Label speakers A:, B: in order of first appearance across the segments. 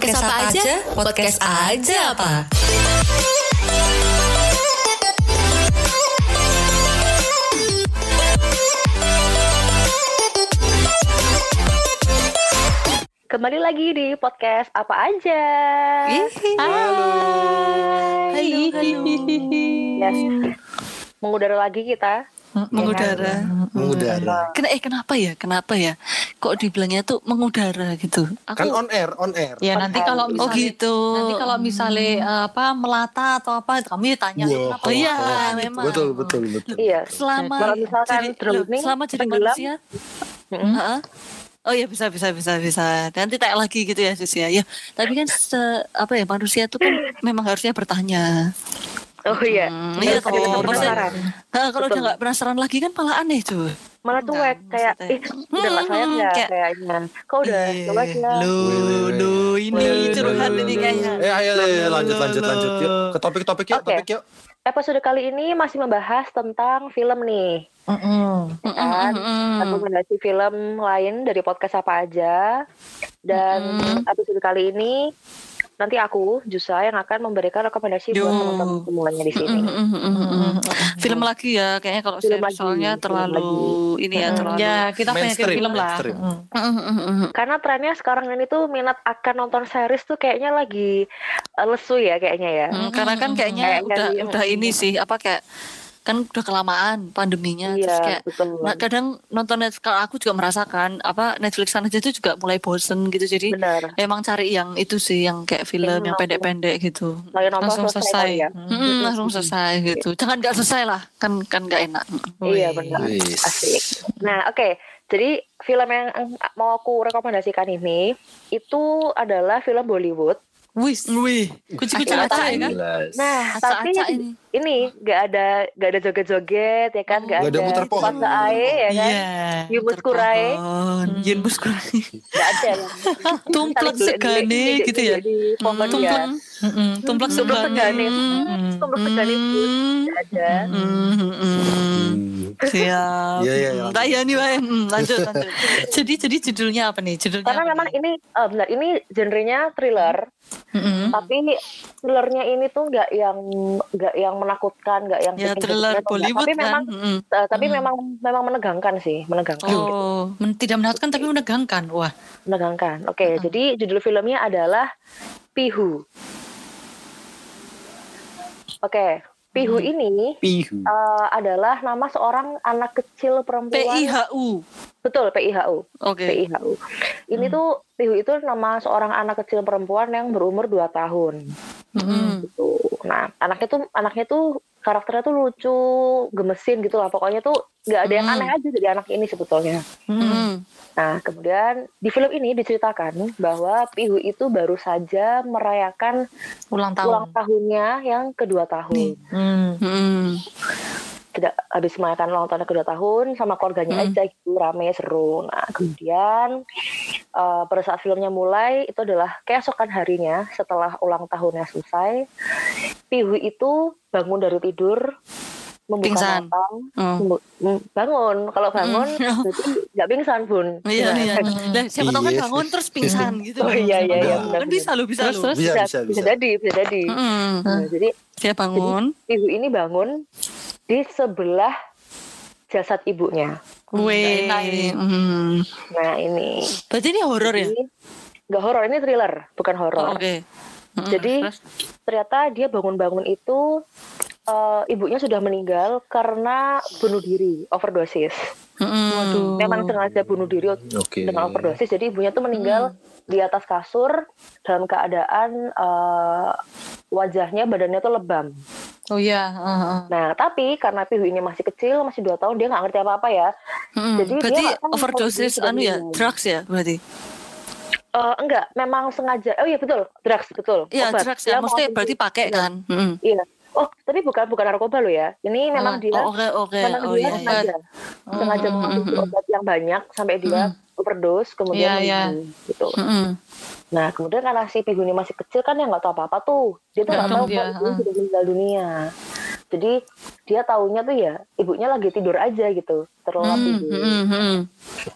A: Podcast apa aja? Podcast aja apa?
B: Kembali lagi di podcast apa aja.
C: Halo.
B: Hai. Yes. Mengudara lagi kita.
D: mengudara.
C: Mengudara.
D: Kena eh kenapa ya? Kenapa ya? Kok dibilangnya tuh mengudara gitu? Aku
C: Kan on air, on air.
E: Ya nanti kalau
D: Oh
E: misalnya
D: gitu.
E: nanti kalau misalnya eh, apa melata atau apa kamu ya tanya
C: Wah,
E: kenapa?
D: Oh iya,
C: oh,
D: memang.
C: Betul, betul, betul.
B: Iya.
D: selama
B: Kalau misalkan
D: jadi,
B: drowning,
D: selama jadi
B: tenggelam.
D: manusia. Heeh. Oh ya bisa bisa bisa bisa. Nanti tak lagi gitu ya Sis ya. Ya, tapi kan se- apa ya manusia tuh kan memang harusnya bertanya.
B: Oh iya.
D: Hmm, iya
B: penasaran.
D: Nah, kalau udah nggak penasaran lagi kan malah aneh tuh.
B: Malah cuek
D: Enggak,
B: kayak
D: maksudnya.
B: ih udah gak sayang ya
D: kayak-
B: kayaknya. Kok udah
D: Iya.
B: coba aja.
D: Lu,
C: Wih, wih, wih.
D: lu ini curhat ini kayaknya.
C: Eh, ayo, ayo, lanjut, lanjut, lanjut. Yuk, ke topik-topik yuk,
B: Oke.
C: topik yuk.
B: Episode kali ini masih membahas tentang film nih.
E: Mm-mm.
B: kan rekomendasi film lain dari podcast apa aja dan
D: Mm-mm.
B: episode kali ini nanti aku Jusa yang akan memberikan rekomendasi buat
D: Yo.
B: teman-teman semuanya di sini.
D: Mm, mm, mm. Film lagi ya, kayaknya kalau
B: Film
D: saya
B: lagi,
D: soalnya
B: film
D: terlalu ini ya
E: Mm,
D: terlalu.
E: Ya kita pengen
C: Mainstream,
E: film lah.
C: mainstream.
B: Karena trennya sekarang ini tuh minat akan nonton series tuh kayaknya lagi uh, lesu ya kayaknya ya.
D: Mm, Karena kan kayaknya
B: Kayak
D: udah udah ini sih apa kayak kan udah kelamaan pandeminya terus
B: Iya,
D: kayak
B: betul.
D: nah, kadang nonton Netflix kalau aku juga merasakan apa Netflixan aja tuh juga mulai bosen gitu jadi
B: Benar.
D: emang cari yang itu sih yang kayak film
B: Yang
D: yang pendek-pendek gitu
E: Langsung selesai.
B: kali ya.
E: Mm.
D: Mm, langsung selesai gitu jangan nggak selesai lah kan kan nggak enak
B: Iya benar. Asik. Nah, oke. Jadi film yang mau aku rekomendasikan ini itu adalah film Bollywood.
D: wis wih kucing-kucing aja ya kan.
B: Nah, tapi
D: Acak-acak ini
B: ini nggak ada nggak ada joget-joget ya kan, nggak
C: Nggak ada
B: ada
C: muter pohon.
B: ae ya kan,
D: Iya.
B: Yubus kurai.
D: terpohon. Yubus kurai.
B: nggak ada.
D: Tumplek
B: Saling
D: segane gitu ya.
B: Ya.
D: Tumplek. Tumplek
B: Tumplek
D: segane.
B: Hmm, tumplek segane. Nggak ada.
D: Hmm, hmm, hmm.
C: Hmm.
D: Siap.
C: Iya,
D: Hmm, Tak ya nih, Wae. Hmm, lanjut, lanjut. jadi, jadi judulnya apa nih? Judulnya
B: Karena memang ini, eh, benar ini genrenya thriller,
D: Mm-mm.
B: tapi thrillernya ini tuh nggak yang nggak yang menakutkan, nggak yang
D: ya thriller. Bollywood
B: tapi
D: kan.
B: memang
D: Mm-mm.
B: eh, tapi
E: Hmm.
B: memang memang menegangkan sih, menegangkan. gitu.
D: Oh,
E: Men- tidak menakutkan tapi menegangkan. Wah.
B: Menegangkan. Oke,
D: Hmm.
B: jadi judul filmnya adalah Pihu. Oke, Pihu
D: Hmm.
B: ini
C: Pihu.
B: eh, adalah nama seorang anak kecil perempuan.
D: PIHU.
B: Betul, PIHU.
D: Oke.
B: PIHU. Ini tuh Pihu itu nama seorang anak kecil perempuan yang berumur 2 tahun.
D: Mm-mm.
B: Gitu. Nah, anaknya tuh anaknya tuh karakternya tuh lucu, gemesin gitu lah. Pokoknya tuh nggak ada yang
D: Hmm.
B: aneh aja dari anak ini sebetulnya.
D: Mm-mm.
B: Nah, kemudian di film ini diceritakan bahwa Pihu itu baru saja merayakan
E: Ulang tahun.
B: ulang tahunnya yang kedua tahun.
D: Nih.
E: Hmm.
B: Habis merayakan ulang tahunnya kedua tahun sama keluarganya
D: Hmm.
B: aja gitu, rame seru. Nah, kemudian eh, pada saat filmnya mulai itu adalah keesokan harinya setelah ulang tahunnya selesai, Pihu itu bangun dari tidur membuka
D: Pingsan.
B: mata,
D: Oh.
B: membu- mm, bangun. Kalau bangun
D: Hmm.
B: berarti nggak pingsan bun.
D: Iya,
B: Nah,
D: iya. Lah, siapa tahu kan
C: Iya.
D: bangun terus pingsan gitu.
B: Oh, iya, iya,
C: iya,
D: Kan bisa lo, bisa
E: Terus,
D: lo.
E: terus?
C: Bisa,
B: bisa,
C: bisa,
B: bisa
C: bisa.
B: jadi, bisa jadi.
D: Mm-mm.
B: Nah, jadi
D: Dia bangun.
B: ibu ini bangun di sebelah jasad ibunya.
D: Wih.
E: enak ini.
D: Mm.
B: Nah ini,
D: Berarti ini horor ya?
B: ini nggak horor, ini thriller, bukan
D: Oh,
B: horor.
D: Oke. Mm-mm.
B: Jadi
D: Terus?
B: ternyata dia bangun-bangun itu eh, ibunya sudah meninggal karena bunuh diri, overdosis.
D: Mm-mm.
E: Waduh.
B: Memang sengaja bunuh diri
C: Oke.
B: dengan overdosis. Jadi ibunya tuh meninggal di atas kasur dalam keadaan eh, wajahnya, badannya tuh lebam.
E: Oh iya. heeh.
B: Nah, tapi karena Pihu ini masih kecil, masih dua tahun, dia nggak ngerti apa-apa ya.
D: Mm-mm.
B: Jadi dia
D: berarti
B: tahu kalau
D: overdosis
B: dia
D: anu ya, drugs ya berarti.
B: Eh, enggak, memang sengaja. Oh iya betul, drugs betul.
D: Iya,
B: Obat.
D: drugs
B: Dia
D: ya. Maksudnya berarti pakai
B: Iya.
D: kan.
B: Iya. Oh, tapi bukan bukan narkoba lo ya. Ini memang dia
D: Oh, Oke, oke.
B: memang
D: Oh
B: dia
D: iya.
B: sengaja sengaja
D: Mm, mm,
B: mengonsumsi
D: mm,
B: obat yang banyak sampai dia overdose kemudian
E: iya.
B: meninggal, gitu.
D: Mm-mm.
B: Nah, kemudian karena si Pihu ini masih kecil kan ya nggak tahu apa-apa tuh. Dia tuh nggak tahu
E: dia,
B: kalau
E: ah.
B: sudah meninggal dunia. Jadi dia taunya tuh ya ibunya lagi tidur aja gitu, terlelap
D: Mm,
B: tidur.
D: mm, mm.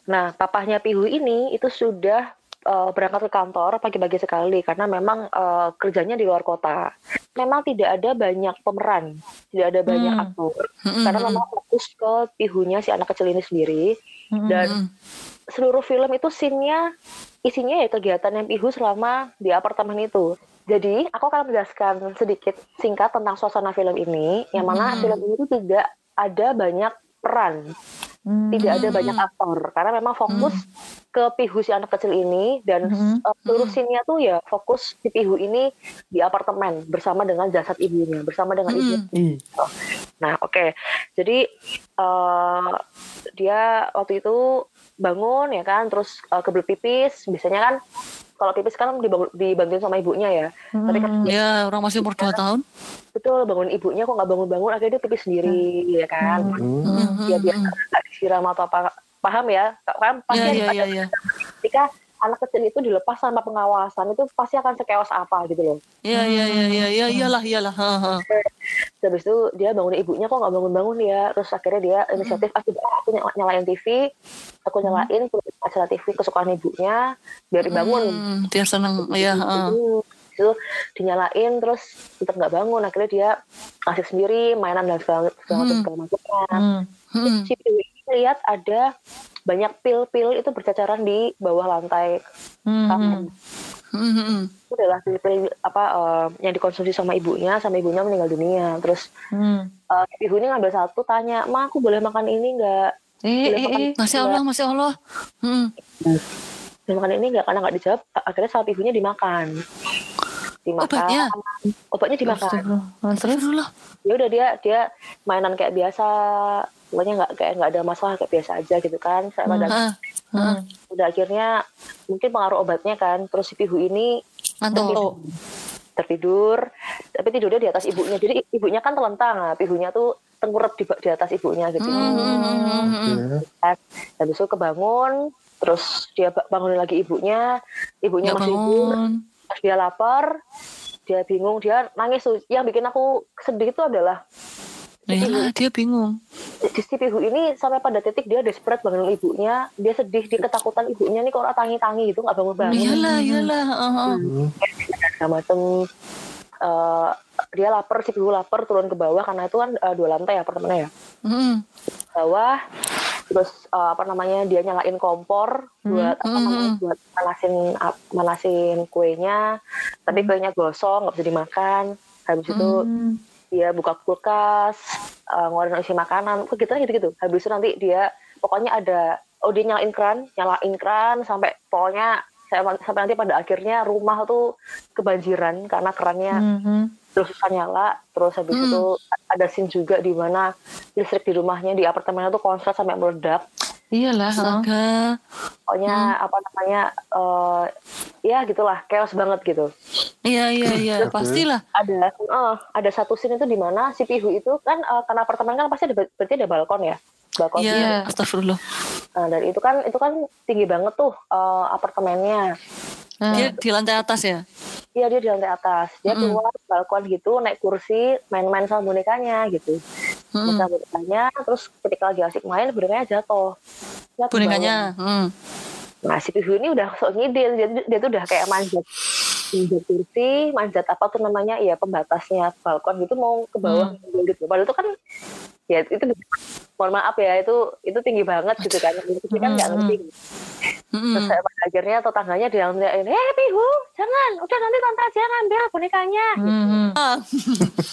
B: Nah, papahnya Pihu ini itu sudah eh, berangkat ke kantor pagi-pagi sekali karena memang eh, kerjanya di luar kota. Memang tidak ada banyak pemeran, tidak ada banyak
E: Hmm.
B: aktor
D: Mm-mm,
B: karena
D: mm-mm.
B: memang fokus ke pihunya si anak kecil ini sendiri
E: Mm-mm.
B: dan
D: Mm-mm.
B: seluruh film itu scene-nya isinya ya kegiatan yang pihu selama di apartemen itu. Jadi aku akan menjelaskan sedikit singkat tentang suasana film ini, yang mana
D: Hmm.
B: film ini tidak ada banyak peran,
E: Hmm.
B: tidak ada
D: Hmm.
B: banyak aktor, karena memang fokus ke pihu si anak kecil ini dan
E: Hmm.
B: uh, seluruh
D: Hmm.
B: tuh ya fokus si pihu ini di apartemen bersama dengan jasad ibunya, bersama dengan ibu.
D: Mm.
B: Nah, oke. Jadi eh dia waktu itu bangun ya kan, terus uh, kebelet pipis. Biasanya kan kalau pipis kan dibangun, dibantuin sama ibunya ya. Tapi kan
E: Hmm.
D: Ya orang masih umur 2 tahun.
B: betul bangun ibunya kok nggak bangun-bangun, akhirnya dia pipis sendiri ya kan.
E: Hmm.
C: Hmm.
B: Dia biar nggak disiram atau apa. Paham ya? Kan pasti
D: Ya
B: ada-
D: ya ya
B: ada-
D: ya.
B: ketika anak kecil itu dilepas sama pengawasan itu pasti akan sekeos apa gitu loh.
D: Ya ya ya ya ya iyalah iyalah. Ha.
B: Terus habis itu dia bangun ibunya kok nggak bangun-bangun ya. Terus akhirnya dia inisiatif aku, aku nyala- nyalain TV, aku nyalain acara TV kesukaan ibunya biar dibangun.
D: Hmm, dia seneng ya.
B: Hmm, itu dinyalain terus tetap nggak bangun akhirnya dia asik sendiri mainan dan segala segala macam
D: Hmm.
B: segala macamnya.
E: Hmm.
D: Hmm.
B: Si lihat ada banyak pil-pil itu berceceran di bawah lantai
E: Hmm.
B: kamar.
D: Hmm, hmm, hmm.
B: Itu adalah pil-pil apa eh, yang dikonsumsi sama ibunya sama ibunya meninggal dunia. Terus
E: Hmm.
B: uh, ibu ini ngambil satu tanya, "Ma, aku boleh makan ini nggak?"
E: Eh, eh, eh.
D: Masya Allah, Masya Allah. Hmm.
B: Boleh makan ini nggak? Karena nggak dijawab, akhirnya sama ibunya dimakan. Dimakan.
D: Obatnya?
B: Obatnya dimakan.
E: Terus?
B: Ya udah dia dia mainan kayak biasa. Pokoknya nggak kayak nggak ada masalah kayak biasa aja gitu kan. Saya pada
D: Ha.
E: Hmm.
B: udah akhirnya mungkin pengaruh obatnya kan. Terus si pihu ini
D: Ngantuk.
B: tertidur, tapi tidurnya di atas ibunya. Jadi ibunya kan telentang, nah, pihunya tuh tengkurap di, di atas ibunya gitu.
D: Hmm, hmm, hmm, hmm, hmm.
B: Habis itu kebangun, terus dia ba- bangunin lagi ibunya, ibunya
D: Nggak
B: masih tidur,
D: bangun.
B: Dia lapar, dia bingung, dia nangis tuh. Yang bikin aku sedih itu adalah
D: Iyalah, dia bingung.
B: di si Pihu ini sampai pada titik dia desperate bangunin ibunya, dia sedih, dia ketakutan ibunya nih kok orang tangi-tangi gitu nggak bangun-bangun.
D: Iyalah, iyalah. ha, ha.
B: Segala macem eh, dia lapar, si Pihu lapar turun ke bawah karena itu kan eh, dua lantai apartemennya ya.
D: Hmm.
B: bawah terus eh, apa namanya dia nyalain kompor buat apa
D: Hmm,
B: namanya
D: hmm.
B: buat manasin manasin kuenya tapi kuenya gosong nggak bisa dimakan habis itu
E: Hmm.
B: Dia buka kulkas eh, ngeluarin isi makanan kok gitu gitu gitu habis itu nanti dia pokoknya ada oh dia nyalain keran nyalain keran sampai pokoknya saya- sampai nanti pada akhirnya rumah tuh kebanjiran karena kerannya
E: Hmm.
B: terus susah nyala terus habis
D: Hmm.
B: itu ada scene juga di mana listrik di rumahnya di apartemennya tuh konslet sampai meledak
E: Iyalah. ha.
D: Astaga.
B: pokoknya
D: Hmm.
B: apa namanya eh ya gitulah chaos banget gitu
D: Iya, iya, iya. Pastilah.
B: ada eh, ada satu scene itu di mana si Pihu itu kan eh, karena apartemen kan pasti ada berarti ada balkon ya balkon
D: Iya,
E: Iya.
D: astagfirullah.
B: nah, dan itu kan itu kan tinggi banget tuh eh, apartemennya
E: Hmm.
D: Dia di lantai atas ya?
B: Iya dia di lantai atas dia
D: Mm-mm.
B: keluar balkon gitu naik kursi main-main sama bonekanya gitu
D: Hmm.
B: Sama bonekanya terus ketika lagi asik main bonekanya jatuh bawah.
D: Bonekanya. Hmm.
B: Nah si Pihu ini udah sok ngide, dia, dia tuh udah kayak manjat manjat kursi, manjat apa tuh namanya, ya pembatasnya balkon gitu mau ke bawah gitu. Padahal itu kan ya itu mohon maaf ya itu itu tinggi banget gitu kan, itu kan nggak ngerti.
D: Hmm.
B: Terus saya pada akhirnya tetangganya dia ngeliatin, eh Pihu jangan, udah nanti tante aja ngambil bonekanya.
E: Hmm.
D: Ah.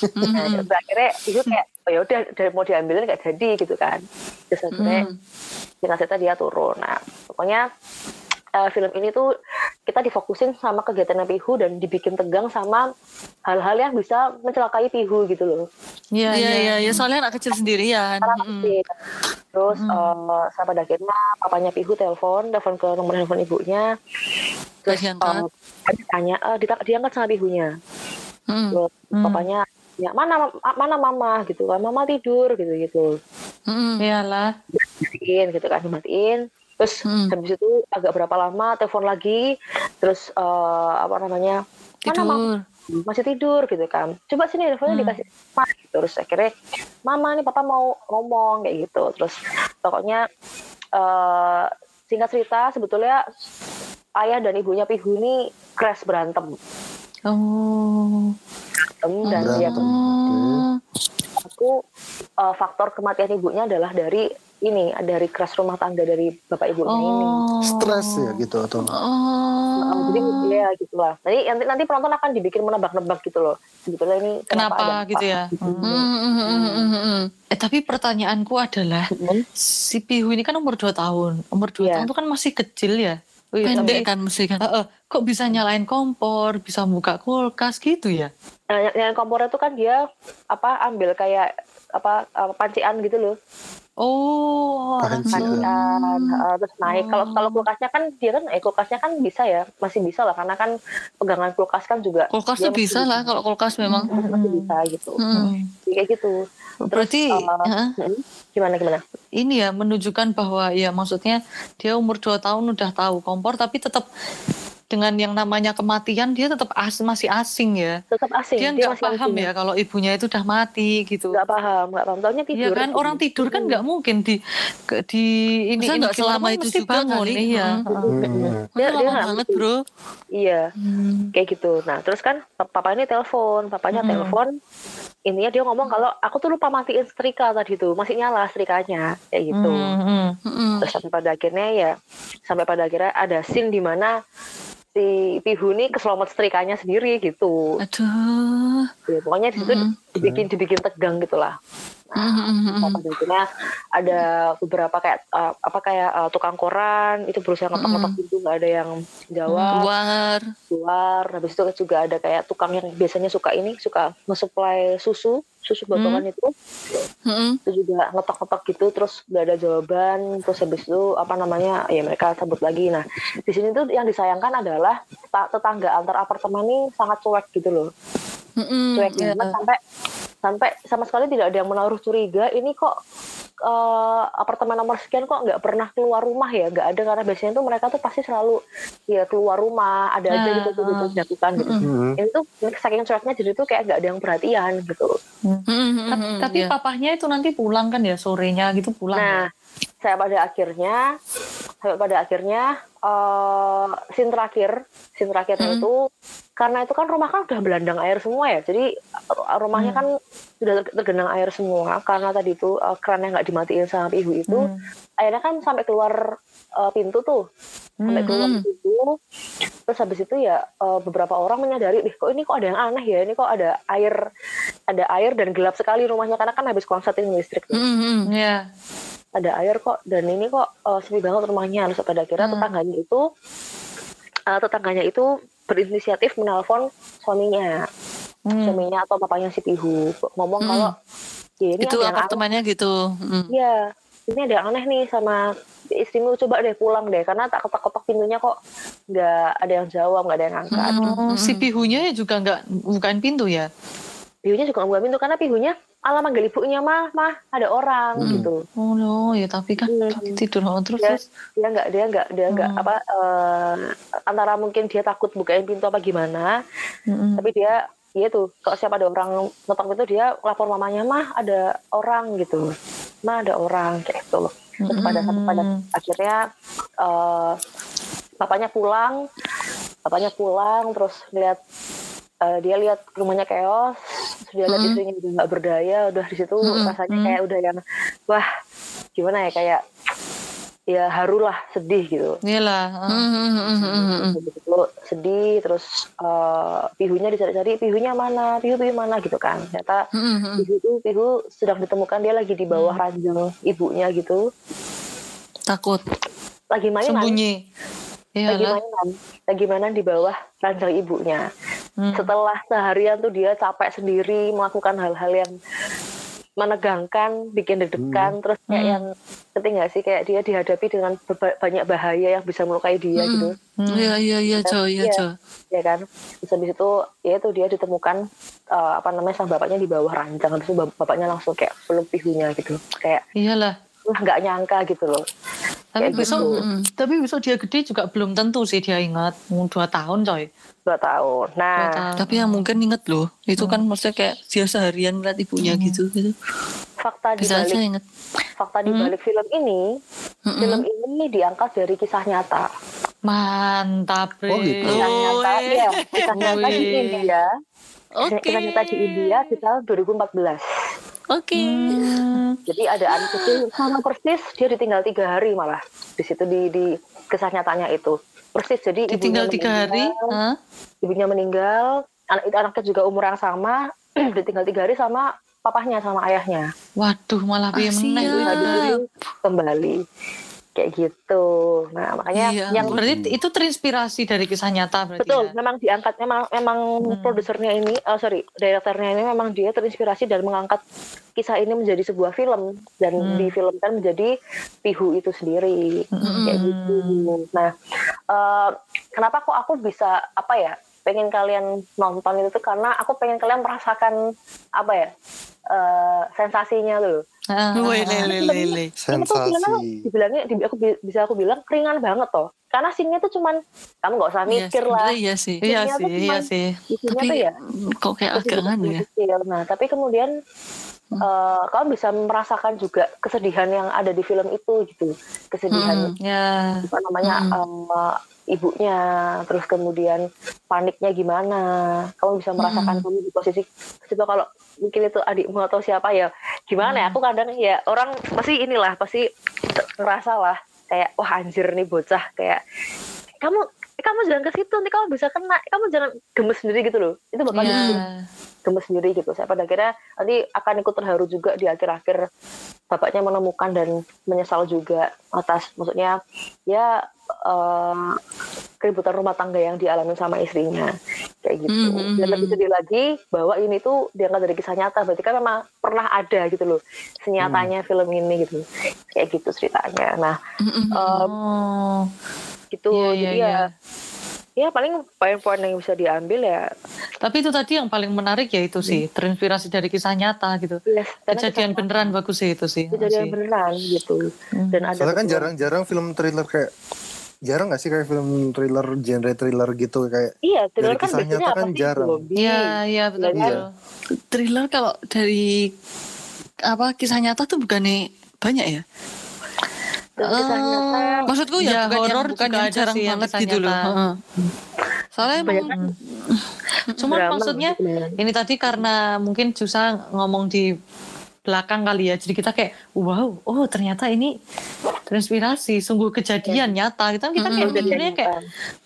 B: Nah,
D: Hmm.
B: terus akhirnya Pihu kayak, oh ya udah dari- mau diambilin nggak jadi gitu kan. Terus akhirnya
D: Hmm.
B: singkat cerita dia turun. Nah, pokoknya eh, film ini tuh kita difokusin sama kegiatan Pihu dan dibikin tegang sama hal-hal yang bisa mencelakai Pihu gitu loh.
E: Iya,
D: Iya,
E: iya.
D: iya. Soalnya anak kecil sendirian.
B: Karena
D: Hmm.
B: kecil. Terus eh, sampai pada akhirnya papanya Pihu telepon, telepon ke nomor handphone ibunya. Eh, ditanya, eh, dita- diangkat sama Pihunya.
D: Hmm.
B: Terus
E: Hmm.
B: papanya, ya mana mana mama gitu kan, mama tidur gitu gitu.
D: Hmm.
E: Iyalah.
B: dimatiin gitu kan dimatiin terus
D: Hmm.
B: habis itu agak berapa lama telepon lagi terus eh, apa namanya mana mama
D: Tidur.
B: masih tidur gitu kan coba sini teleponnya
E: Hmm.
B: dikasih mama gitu. terus akhirnya mama nih papa mau ngomong kayak gitu terus pokoknya eh, singkat cerita sebetulnya ayah dan ibunya Pihu ini crash berantem
E: Oh.
B: Berantem dan ya
C: Berantem.
E: Oh.
B: aku uh, faktor kematian ibunya adalah dari ini dari crash rumah tangga dari bapak ibunya ini
E: Oh.
C: Stres ya gitu atau
B: Um, jadi
E: Oh.
B: ya gitulah. Nanti nanti nanti penonton akan dibikin menebak-nebak gitu loh. Sebetulnya ini
E: Kenapa
B: ada
E: gitu
B: apa.
E: ya?
D: Hmm, hmm, hmm, hmm, hmm.
E: Eh tapi pertanyaanku adalah
B: Hmm.
E: si Pihu ini kan umur 2 tahun. Umur 2
B: Iya.
E: tahun itu kan masih kecil ya.
B: Oh, iya,
D: Pendek
B: tapi-
D: kan mesti kan.
E: Heeh, kok bisa nyalain kompor, bisa buka kulkas gitu ya?
B: Nah, yang, yang kompor itu kan dia apa ambil kayak apa uh, pancian gitu loh.
E: Oh, langsung.
B: Pancian uh, terus naik. Kalau
E: Oh.
B: kalau kulkasnya kan dia kan eh kulkasnya kan bisa ya, masih bisa lah karena kan pegangan kulkas kan juga
D: Kulkas tuh bisa lah kalau kulkas memang.
B: masih bisa gitu.
D: Hmm.
B: Jadi kayak gitu.
E: Berarti
B: uh,
E: heeh,
B: Hmm, Gimana gimana?
E: ini ya menunjukkan bahwa ya maksudnya dia umur 2 tahun udah tahu kompor tapi tetap dengan yang namanya kematian dia tetap as masih asing ya.
B: Tetap asing.
E: Dia nggak
B: masih
E: paham
B: asing.
E: ya kalau ibunya itu udah mati gitu.
B: Nggak paham, nggak paham. Taunya tidur.
E: Iya kan orang tidur kan nggak mungkin di di ini
D: Masa
E: ini
D: nggak selama itu
E: mesti
D: juga
E: bangun
D: kali?
E: iya.
D: Hmm.
C: Hmm.
B: Dia- dia
D: banget bro.
B: Iya.
E: Hmm.
B: kayak gitu. Nah, terus kan papa ini telepon, papanya
E: Mm-mm.
B: telepon. Intinya dia ngomong kalau aku tuh lupa matiin setrika tadi tuh, masih nyala setrikanya, kayak gitu.
E: Hmm, hmm.
D: Hmm.
B: Terus sampai pada akhirnya ya, sampai pada akhirnya ada scene di mana si Pihu ini keselamat setrikanya sendiri gitu.
D: Aduh.
B: Ya, pokoknya di situ
D: Mm-mm.
B: dibikin dibikin tegang gitulah.
D: Hmm, hmm, hmm, hmm.
B: Ada beberapa kayak uh, apa kayak uh, tukang koran itu berusaha ngetok-ngetok pintu nggak ada yang jawab.
D: Keluar.
B: keluar habis itu juga ada kayak tukang yang biasanya suka ini suka nge-supply susu susu botongan itu.
D: Hmm.
B: itu juga ngetok-ngetok gitu terus gak ada jawaban. Terus habis itu apa namanya ya mereka sebut lagi. Nah di sini tuh yang disayangkan adalah ta- tetangga antar apartemen ini sangat cuek gitu loh.
D: Hmm.
B: cuek banget sampai sampai sama sekali tidak ada yang menaruh curiga ini kok eh, apartemen nomor sekian kok nggak pernah keluar rumah ya nggak ada karena biasanya tuh mereka tuh pasti selalu ya keluar rumah ada aja gitu tuh gitu
E: uh.
B: dilakukan gitu
C: Hmm.
B: itu tuh saking cueknya jadi tuh kayak nggak ada yang perhatian gitu
E: Tapi, tapi
D: ya.
E: papahnya itu nanti pulang kan ya sorenya gitu pulang.
B: nah saya pada akhirnya sampai pada akhirnya eh scene terakhir scene terakhirnya
D: Mm.
B: itu karena itu kan rumah kan udah belandang air semua ya jadi uh, rumahnya
E: Mm.
B: kan sudah ter- tergenang air semua karena tadi itu uh, kerannya nggak dimatiin sama ibu itu
E: Hmm.
B: akhirnya kan sampai keluar uh, pintu tuh sampai
E: Hmm.
B: keluar
D: Hmm.
B: pintu terus habis itu ya uh, beberapa orang menyadari deh kok ini kok ada yang aneh ya ini kok ada air ada air dan gelap sekali rumahnya karena kan habis konsertin listrik tuh
D: Hmm, hmm.
B: Ada air kok dan ini kok uh, sepi banget rumahnya terus pada akhirnya
E: Hmm.
B: tetangganya itu uh, tetangganya itu berinisiatif menelpon suaminya
E: Hmm.
B: suaminya atau papanya si Pihu ngomong
D: Hmm.
B: kalau ya ini
D: Itu
B: yang aneh
D: apartemennya gitu. Hmm.
B: Iya, ini ada yang aneh nih sama istrimu coba deh pulang deh karena tak ketok-ketok pintunya kok nggak ada yang jawab nggak ada yang angkat.
E: Oh, si pihunya juga nggak bukain pintu ya?
B: Pihunya juga nggak pintu karena pihunya ala manggil ibunya mah mah ada orang
C: Hmm.
B: gitu.
E: Oh no, ya tapi kan
B: Hmm.
E: tidur oh, terus
B: Ya.
E: terus.
B: Dia nggak dia nggak dia nggak
E: Hmm.
B: apa eh, antara mungkin dia takut bukain pintu apa gimana,
E: Mm-mm.
B: tapi dia Iya tuh, kalau siapa ada orang ngetok pintu dia lapor mamanya mah ada orang gitu, mah ada orang kayak gitu. Terus pada
E: Mm-mm.
B: pada akhirnya eh papanya pulang papanya pulang terus lihat eh, dia lihat rumahnya chaos dia lihat
D: Mm-mm.
B: istrinya udah nggak berdaya udah di situ
D: Mm-mm.
B: rasanya
E: Mm.
B: kayak udah yang wah gimana ya kayak ya harulah sedih gitu
E: Iyalah.
D: Hmm,
E: uh.
D: hmm, hmm, hmm, hmm.
B: Begitu sedih terus eh, pihunya dicari-cari pihunya mana pihu pihu mana gitu kan ternyata
D: Hmm, hmm.
B: pihu itu pihu sedang ditemukan dia lagi di bawah ranjang ibunya gitu
D: Takut.
B: lagi mainan
E: Sembunyi.
B: lagi
E: Iyalah.
B: mainan lagi mainan di bawah ranjang ibunya
E: Hmm.
B: setelah seharian tuh dia capek sendiri melakukan hal-hal yang menegangkan bikin deg-degan terus kayak
E: Hmm.
B: yang ngerti nggak sih kayak dia dihadapi dengan banyak bahaya yang bisa melukai dia
D: Hmm.
B: gitu
E: Hmm.
D: Iya, iya, iya, Jo, iya,
B: Iya.
D: Jo.
B: ya kan terus habis itu ya itu dia ditemukan eh, apa namanya sama bapaknya di bawah ranjang habis itu bap- bapaknya langsung kayak peluk pihunya gitu kayak
E: Iyalah.
B: Wah nggak nyangka gitu loh
E: Tapi
B: Kayak
E: besok,
B: gitu.
D: Hmm.
E: tapi besok dia gede juga belum tentu sih dia ingat. Mau dua tahun coy.
B: dua tahun
E: Dua
B: nah
E: tahun.
D: Tapi yang mungkin inget loh, itu kan maksudnya kayak dia seharian ngeliat ibunya
E: Hmm.
D: gitu, gitu.
B: fakta di
D: Bisa aja
B: balik
D: inget.
B: fakta di
E: Hmm.
B: balik film ini
D: Hmm,
B: film ini diangkat dari kisah nyata
E: Mantap,
C: Oh, gitu.
B: Kisah nyata,
D: Wih.
B: iya, kisah nyata di. India.
D: Oke.
B: Kisah nyata di India di tahun 2014.
D: Oke.
E: Hmm.
B: Jadi ada anak kecil sama persis dia ditinggal tiga hari malah di situ di di kisah nyatanya itu persis jadi
E: Ditinggal tiga hari. Hah?
B: ibunya meninggal anak itu anaknya juga umur yang sama ditinggal tiga hari sama papahnya sama ayahnya
E: Waduh, malah piye
D: Ah,
E: meneh.
D: siap.
E: kuwi.
B: Habis kembali kayak gitu nah makanya
D: Iya,
B: yang
E: Berarti itu terinspirasi dari kisah nyata berarti
B: betul
E: ya?
B: memang diangkat memang memang
E: Hmm.
B: produsernya ini oh sorry direkturnya ini memang dia terinspirasi dan mengangkat kisah ini menjadi sebuah film dan
E: Hmm.
B: difilmkan menjadi Pihu itu sendiri
E: Hmm.
B: kayak gitu nah eh, kenapa kok aku bisa apa ya pengen kalian nonton itu tuh karena aku pengen kalian merasakan apa ya eh, sensasinya tuh
D: Wih, le, le, le, le.
B: ini tuh filmnya
C: Sensasi.
B: dibilangnya di- aku bi- bisa aku bilang ringan banget toh karena scene-nya tuh cuman kamu nggak usah
D: Iya,
B: mikir lah
D: sebenarnya Iya sih.
E: Iya sih, iya sih.
D: Tapi
B: tuh ya
D: kok kayak agak ya.
B: kecil. Nah, tapi kemudian eh, kamu bisa merasakan juga kesedihan yang ada di film itu gitu, kesedihan
D: Mm-mm.
E: Ya.
B: apa namanya eh, ibunya, terus kemudian paniknya gimana. Kamu bisa merasakan kamu di posisi coba kalau mungkin itu adikmu atau siapa ya, gimana ya? Aku kadang ya orang pasti inilah pasti ngerasa lah kayak wah anjir nih bocah kayak kamu kamu jangan ke situ nanti kamu bisa kena kamu jangan gemes sendiri gitu loh itu bakal
E: Iya.
B: bikin gemes sendiri gitu. Saya pada akhirnya nanti akan ikut terharu juga di akhir-akhir bapaknya menemukan dan menyesal juga atas maksudnya ya eh, keributan rumah tangga yang dialami sama istrinya kayak gitu.
D: Mhm,
B: Dan
D: mhm.
B: lebih sedih lagi bahwa ini tuh diangkat dari kisah nyata berarti kan memang pernah ada gitu loh senyatanya film ini gitu kayak gitu ceritanya. Nah
D: Mm-mm.
B: eh,
E: Oh.
B: gitu
E: Iya, iya,
B: jadi
E: iya.
B: ya ya paling poin-poin yang bisa diambil ya
E: Tapi itu tadi yang paling menarik ya itu sih, terinspirasi dari kisah nyata gitu.
B: yes, karena
E: Kejadian
B: kisah-
E: beneran bagus sih itu sih.
B: kejadian
E: sih.
B: beneran gitu
E: Hmm.
B: dan ada
C: Soalnya kan jarang-jarang film thriller kayak jarang gak sih kayak film thriller genre thriller gitu kayak
B: Iya, thriller
C: Dari
B: kan
C: kisah
B: biasanya
C: nyata
B: apa
C: kan
B: sih?
C: jarang.
E: Iya, iya betul.
B: Iya.
E: betul.
D: Thriller kalau dari apa kisah nyata tuh bukannya banyak ya?
B: Kisah
E: Eh,
B: nyata.
D: Maksudku ya,
E: Ya,
D: bukan yang,
E: horor
D: bukan
E: juga
D: yang jarang
E: sih yang
D: banget gitu loh. Soalnya emang
B: Kebanyakan
E: Cuman
B: drama
E: maksudnya
B: sebenarnya.
E: ini tadi karena mungkin Jusa ngomong di belakang kali ya. Jadi kita kayak wow, oh ternyata ini terinspirasi, sungguh kejadian nyata. Kita kita kayak mikirnya kayak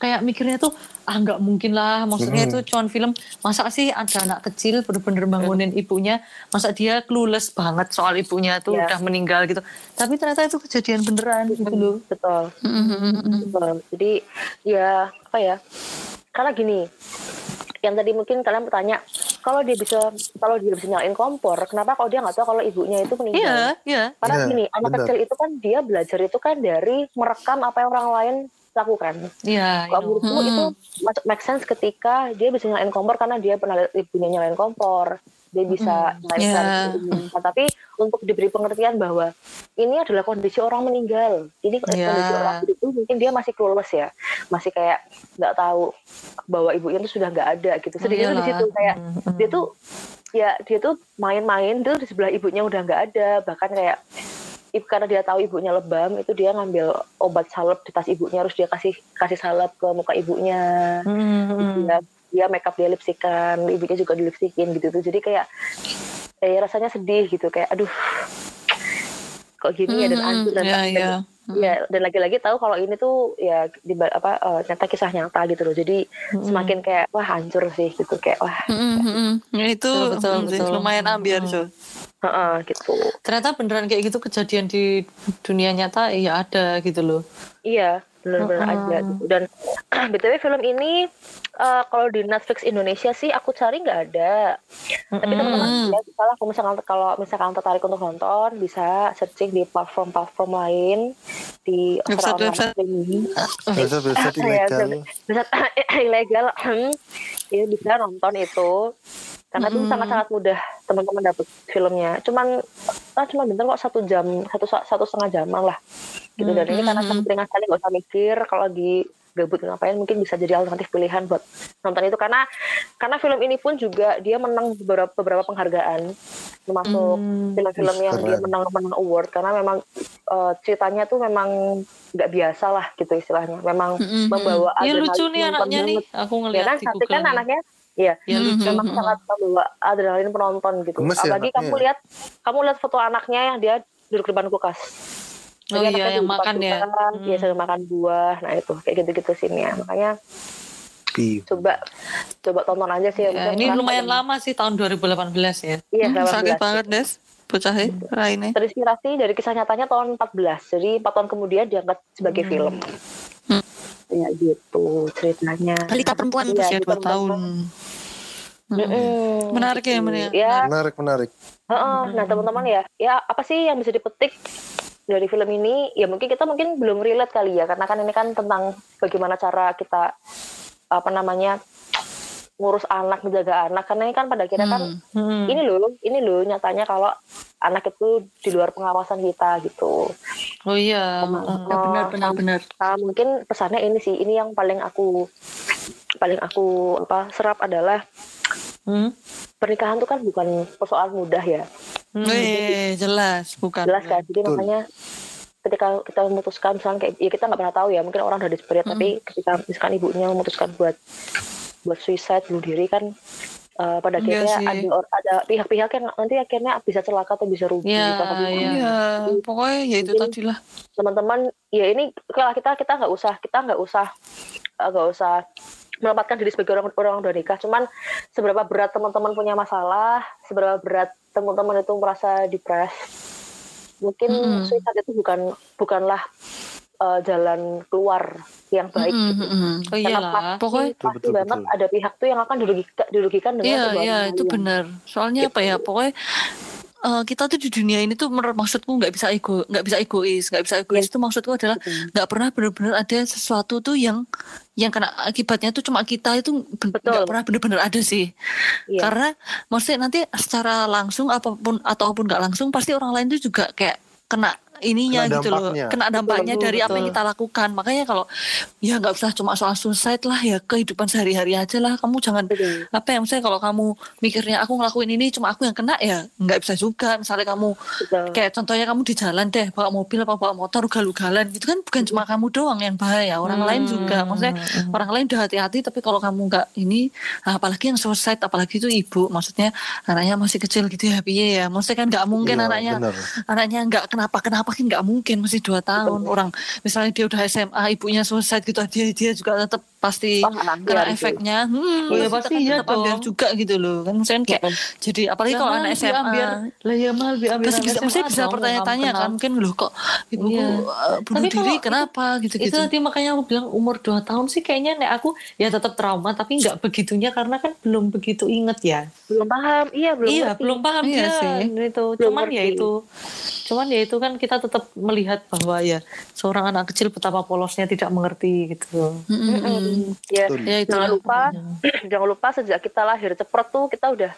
E: kayak mikirnya tuh ah nggak mungkin lah. Maksudnya
C: Mm-mm.
E: itu cuman film. Masa sih ada anak kecil bener-bener bangunin ibunya. Masa dia clueless banget soal ibunya tuh
B: Iya.
E: udah meninggal gitu. Tapi ternyata itu kejadian beneran gitu loh.
B: betul,
D: Mm-mm.
B: betul. Jadi ya apa ya? Karena gini, yang tadi mungkin kalian bertanya, kalau dia bisa kalau dia bisa nyalain kompor, kenapa kalau dia nggak tahu kalau ibunya itu meninggal?
D: Iya, iya.
B: Karena
C: Iya,
B: gini, anak kecil itu kan dia belajar itu kan dari merekam apa yang orang lain lakukan.
E: Iya,
B: Kalau
E: you know.
B: menurutku
D: Hmm.
B: itu masuk make sense ketika dia bisa nyalain kompor karena dia pernah lihat ibunya nyalain kompor. Dia bisa nyalain
D: Ya.
B: kompor. Nah, tapi untuk diberi pengertian bahwa ini adalah kondisi orang meninggal. Ini
E: Ya.
B: kondisi orang hidup itu mungkin dia masih clueless ya, masih kayak nggak tahu bahwa ibunya itu sudah nggak ada gitu. Sedihnya tuh di situ kayak
E: Mm, mm.
B: dia tuh ya dia tuh main-main tuh di sebelah ibunya udah nggak ada bahkan kayak karena dia tahu ibunya lebam itu dia ngambil obat salep di tas ibunya harus dia kasih kasih salep ke muka ibunya
E: Mm, mm, mm.
B: dia dia makeup dia lipstikan ibunya juga dilipstikin gitu tuh jadi kayak eh rasanya sedih gitu kayak aduh kok gini ya dan
D: Mm-mm.
B: hancur dan
D: Iya, iya.
B: ya dan lagi-lagi tahu kalau ini tuh ya di apa eh, ternyata kisah nyata gitu loh jadi semakin kayak wah hancur sih gitu kayak wah
D: mm-mm. Ya itu
E: Betul, betul, betul.
D: lumayan ambiar
E: Mm.
D: so.
B: heeh, gitu
E: ternyata beneran kayak gitu kejadian di dunia nyata iya ada gitu loh
B: Iya, benar-benar
E: Heeh.
B: ada gitu. Dan btw film ini eh, kalau di Netflix Indonesia sih aku cari nggak ada. Tapi teman-teman ya, misalnya kalau misalkan kalau misalkan tertarik untuk nonton bisa searching di platform-platform lain di
D: Website- website.
B: streaming.
C: website-website
B: Ya,
C: ilegal.
B: website ilegal ya bisa nonton itu karena itu
D: Mm-mm.
B: sangat-sangat mudah teman-teman dapat filmnya cuman ah, cuma bentar kok satu jam satu satu setengah jaman lah gitu dan ini karena
D: Mm-mm.
B: sangat ringan sekali nggak usah mikir kalau lagi gabut ngapain mungkin bisa jadi alternatif pilihan buat nonton itu karena karena film ini pun juga dia menang beberapa beberapa penghargaan termasuk
E: Hmm.
B: film-film yang
C: Keren.
B: dia menang menang award karena memang eh, ceritanya tuh memang nggak biasa lah gitu istilahnya memang
D: Mm-mm.
B: membawa adrenalin
E: lucu nih anaknya nih. Aku
B: ya
E: ngeliat
B: kan
E: di Google
B: kan
E: nih.
B: anaknya iya
E: Ya lucu.
D: Mhm.
B: memang sangat membawa adrenalin penonton gitu
C: Gemes ya
B: apalagi
C: anaknya
B: kamu
C: ya?
B: lihat kamu lihat foto anaknya yang dia duduk depan kulkas
E: Oh
B: Jadi
E: iya, yang makan ya.
B: kulkas, dia
E: Hmm.
B: sambil makan buah nah itu kayak gitu-gitu sini makanya
C: Pi.
B: coba coba tonton aja sih
E: Ya, ini lumayan
B: ini.
E: lama sih tahun 2018 ya.
B: iya
D: Hmm,
B: 18.
D: sakit banget des bocahnya Raine
B: terinspirasi dari kisah nyatanya tahun 14 jadi 4 tahun kemudian diangkat sebagai film
D: Hmm.
B: Ya gitu ceritanya
D: balita perempuan
B: Iya,
D: usia
B: di
D: 2
B: perempuan.
D: tahun Hmm. Menarik ya, menarik.
B: ya
C: Menarik, menarik.
B: heeh. nah teman-teman ya ya apa sih yang bisa dipetik dari film ini ya mungkin kita mungkin belum relate kali ya karena kan ini kan tentang bagaimana cara kita apa namanya ngurus anak menjaga anak karena ini kan pada akhirnya kan
E: Hmm.
B: ini loh ini loh nyatanya kalau anak itu di luar pengawasan kita gitu
E: Oh iya.
B: Oh,
D: Ya, benar benar benar
B: Nah, mungkin pesannya ini sih, ini yang paling aku paling aku apa serap adalah
E: Hmm.
B: pernikahan itu kan bukan persoalan mudah ya,
E: Hmm.
D: Weh, jelas bukan
B: jelas kan. Jadi
C: Betul.
B: makanya ketika kita memutuskan misalnya kayak ya kita nggak pernah tahu ya, mungkin orang udah desperate tapi ketika misalkan ibunya memutuskan buat buat suicide bunuh diri kan eh, pada
D: Iya
B: akhirnya
D: sih.
B: ada or- ada pihak-pihak yang nanti akhirnya bisa celaka atau bisa rugi.
E: Iya,
B: gitu.
E: Iya.
D: Iya, pokoknya ya itu
B: Mungkin-
D: tadi lah.
B: teman-teman ya ini kalau kita kita nggak usah kita nggak usah eh, nggak usah menempatkan diri sebagai orang orang udah nikah cuman seberapa berat teman-teman punya masalah seberapa berat teman-teman itu merasa depres mungkin
D: Mm-mm.
B: suicide itu bukan bukanlah eh, jalan keluar yang baik
D: Mm-mm,
B: gitu.
D: mm-mm.
E: Oh
B: Karena
E: iyalah.
B: pasti,
D: Pokoknya-
B: pasti
C: Betul, betul,
B: banget
C: betul.
B: ada pihak tuh yang akan dirugikan, dirugikan dengan
D: Iya, iya itu benar. Soalnya apa ya? Pokoknya eh, kita tuh di dunia ini tuh menurut maksudku nggak bisa ego, nggak bisa egois, nggak bisa egois. Itu maksudku adalah nggak pernah benar-benar ada sesuatu tuh yang yang kena akibatnya tuh cuma kita itu nggak pernah benar-benar ada sih.
B: Iya.
D: Karena maksudnya nanti secara langsung apa pun ataupun nggak langsung pasti orang lain tuh juga kayak kena ininya
C: Kena
D: gitu loh
C: dampaknya.
D: kena dampaknya
E: Betul,
D: dari apa yang
E: betul.
D: kita lakukan makanya kalau ya nggak usah cuma soal suicide lah ya kehidupan sehari-hari aja lah kamu jangan
B: Betul.
D: apa ya misalnya kalau kamu mikirnya aku ngelakuin ini cuma aku yang kena ya nggak bisa juga misalnya kamu
B: Betul.
D: kayak contohnya kamu di jalan deh bawa mobil apa bawa motor ugal-ugalan gitu kan bukan cuma kamu doang yang bahaya orang
E: Hmm,
D: lain juga maksudnya orang lain udah hati-hati tapi kalau kamu nggak ini apalagi yang suicide apalagi itu ibu maksudnya anaknya masih kecil gitu ya piye ya maksudnya kan nggak mungkin
C: Iya,
D: anaknya
C: bener.
D: anaknya nggak kenapa kenapa kan nggak mungkin masih dua tahun. Orang misalnya dia udah SMA ibunya suicide gitu dia dia juga tetap pasti
B: Paham,
D: kena
B: iya,
D: efeknya. Hmm,
E: Oh, ya pasti
D: kan
E: iya
D: tetap ambil juga gitu loh. Kan misalnya kayak jadi apalagi kalau anak SMA
E: lah ya mal biar
D: Pasti bisa, pasti bisa bertanya-tanya kan mungkin loh kok ibuku
E: Iya.
D: uh, bunuh
E: Tapi
D: diri
E: kalau
D: kenapa?
E: Itu
D: gitu-gitu.
E: tadi makanya aku bilang umur 2 tahun sih kayaknya nek aku ya tetap trauma tapi nggak begitunya karena kan belum begitu inget ya.
B: Belum paham. Iya belum
E: iya
B: ngerti.
E: belum paham
D: Iya
E: dia
D: sih.
E: itu
B: Belum
E: cuman ya
B: ngerti.
E: itu. Cuman ya itu kan kita tetap melihat bahwa ya seorang anak kecil betapa polosnya tidak mengerti gitu.
D: Mm-mm.
B: Ya
C: Betul.
D: Ya itu
B: jangan lupa jangan lupa sejak kita lahir ceprot tuh kita udah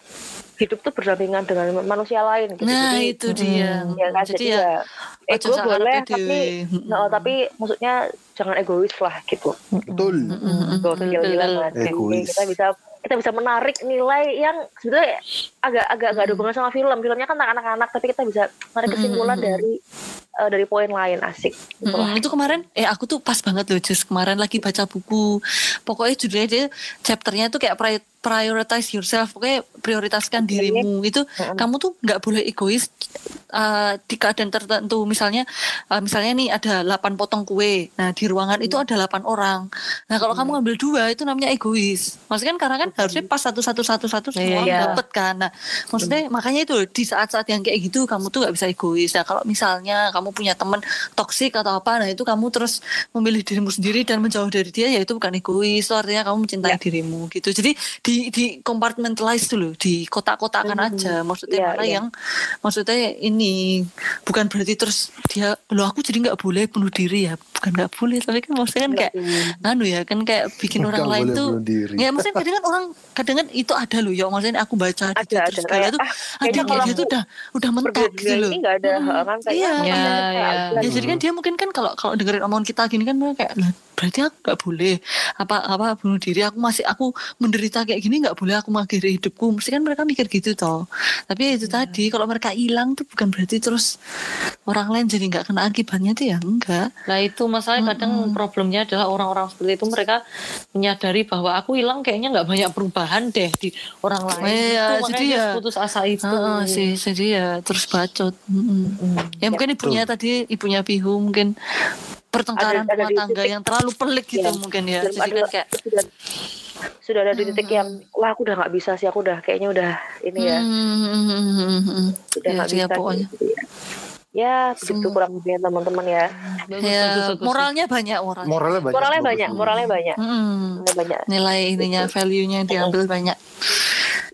B: hidup tuh berdampingan dengan manusia lain gitu.
D: Nah
B: Jadi,
D: itu dia.
B: ya kan
D: Jadi
B: jadi,
D: ya
B: ya ego boleh tapi no, tapi maksudnya jangan egois lah gitu.
C: Betul.
D: Mm-mm.
E: Betul,
B: gila
E: betul.
B: banget. Jadi
C: Egois.
B: kita bisa kita bisa menarik nilai yang sebetulnya agak agak nggak ada hubungan sama film. Filmnya kan anak-anak tapi kita bisa menarik kesimpulan dari eh, dari poin lain asik. Gitu.
D: Mm-mm, itu kemarin eh aku tuh pas banget loh Jus kemarin lagi baca buku pokoknya judulnya dia chapternya tuh kayak prioritize yourself. Pokoknya prioritaskan dirimu. Itu kamu tuh nggak boleh egois uh, di keadaan tertentu. Misalnya uh, misalnya nih ada 8 potong kue. Nah di ruangan itu ada 8 orang. Nah kalau kamu ngambil dua itu namanya egois. Maksudnya kan karena kan harusnya pas satu satu satu satu semua orang
E: iya.
D: dapet kan. Nah maksudnya makanya itu di saat-saat yang kayak gitu kamu tuh nggak bisa egois. Nah kalau misalnya kamu punya teman toksik atau apa nah itu kamu terus memilih dirimu sendiri dan menjauh dari dia ya itu bukan egois. Itu artinya kamu mencintai
B: Ya.
D: dirimu gitu. Jadi di di compartmentalize dulu di kotak-kotakan aja maksudnya
B: Iya,
D: mana
B: iya.
D: yang maksudnya ini bukan berarti terus dia loh aku jadi nggak boleh bunuh diri ya bukan nggak boleh tapi kan maksudnya kan kayak anu ya kan kayak bikin orang lain
C: boleh
D: tuh ya maksudnya kadang kan orang kadang kan itu ada loh ya maksudnya aku baca di
B: Ada,
D: terus
B: ada.
D: kayak
B: Kayak,
D: tuh
B: ah,
D: ada
B: kayaknya
D: kayak
B: kalau
D: dia tuh udah udah mentok gitu loh
B: nggak ada
D: Hmm,
B: kan kayak
D: iya.
B: ah,
E: Iya, iya.
B: kayak
D: Ya jadi kan dia mungkin kan kalau kalau dengerin omongan kita gini kan kayak "Lah, berarti aku nggak boleh. Apa apa bunuh diri. Aku masih aku menderita kayak gini nggak boleh aku mengakhiri hidupku. Mesti kan mereka mikir gitu toh. Tapi ya itu tadi kalau mereka hilang tuh bukan berarti terus orang lain jadi nggak kena akibatnya tuh ya enggak.
E: Nah itu masalahnya kadang problemnya adalah orang-orang seperti itu. Mereka menyadari bahwa aku hilang kayaknya nggak banyak perubahan deh di orang lain.
D: Iya,
E: itu makanya
D: jadi ya-
E: putus asa itu.
D: Heeh, sih jadi ya terus bacot. Mm-mm. ya mungkin ibunya tadi ibunya Bihu mungkin pertengkaran
B: Ada- ada
D: rumah
B: di
D: tangga
B: titik-
D: yang terlalu pelik gitu
B: Iya.
D: mungkin ya. Jadi
B: ada-
D: kan kayak
B: sudah, sudah ada di titik yang wah aku udah nggak bisa sih aku udah kayaknya udah ini ya.
D: Hmm,
B: udah
D: ya,
B: nggak
D: ya,
B: bisa
D: pokoknya.
B: gitu ya. ya begitu kurang lebihnya teman-teman ya.
E: Bagus,
D: ya
E: bagus, bagus.
D: moralnya banyak moralnya.
C: Moralnya banyak.
B: moralnya banyak moralnya banyak.
D: Mm-mm.
B: moralnya banyak.
D: Nilai ininya value-nya yang diambil banyak.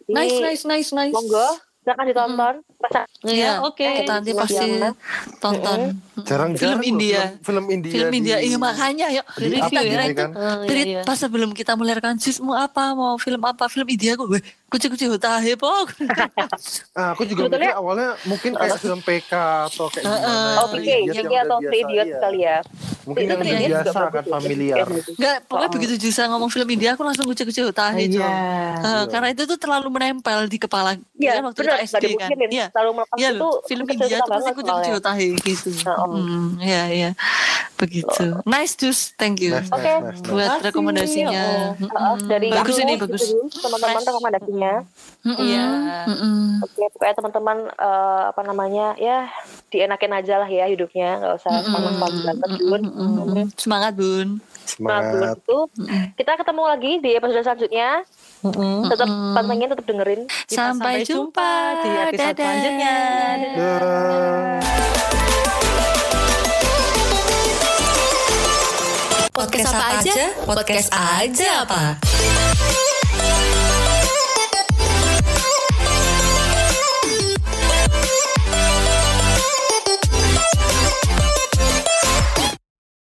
B: Ini
D: nice nice nice nice.
B: monggo silakan ditonton Masa
E: Iya, oke.
D: kita nanti pasti
B: Siang.
D: tonton
C: Jarang-jarang
D: Film India.
C: Film, India.
D: film India
C: di-
D: iya makanya yuk
C: di
D: jadi
C: up
D: kita
C: gini
D: kira itu
C: kan.
E: Oh, iya, iya.
D: pas sebelum kita melahirkan sis mau apa mau film apa film India gue kucing-kucing pok
C: Ah, aku juga
B: Sebetulnya-
C: mikir awalnya mungkin kayak film PK atau kayak gimana.
B: oh yang
C: yang udah
B: atau Idiots
C: iya.
B: kali ya
C: Mungkin
B: Itu
C: yang
B: juga
C: biasa
B: bagus
C: kan
B: tuh.
C: familiar.
D: Enggak, pokoknya
B: Oh.
D: begitu Jusa ngomong film India aku langsung kucing-kucing hutahe
E: Iya.
D: Jon. Eh, karena itu tuh terlalu menempel di kepala
B: Iya,
D: kan waktu
B: benar,
D: kita SD kan. Iya.
B: Selalu melepas
D: Iya
B: itu
D: film India tuh pasti kucing-kucing
B: soalnya.
D: hutahe gitu. Hmm, iya iya. Begitu. Nice Jus, thank you.
C: Nice,
B: Oke.
C: nice, nice, nice.
D: Buat
E: Makasih,
D: rekomendasinya.
E: oh.
B: Dari
D: bagus
B: kamu,
D: ini bagus.
B: teman-teman rekomendasinya
D: Mm-mm.
E: Iya.
B: Oke pokoknya teman-teman eh, apa namanya ya dienakin aja lah ya hidupnya nggak usah panas-panas banget Bun.
D: Semangat Bun.
B: Nah, Bun,
C: Semangat.
B: itu kita ketemu lagi di episode selanjutnya
E: Mm-mm.
B: tetap pantengin tetap dengerin
E: Kita
D: Sampai jumpa.
E: di episode
D: Dadah.
E: selanjutnya.
C: Dah.
A: Podcast apa aja? Podcast aja apa?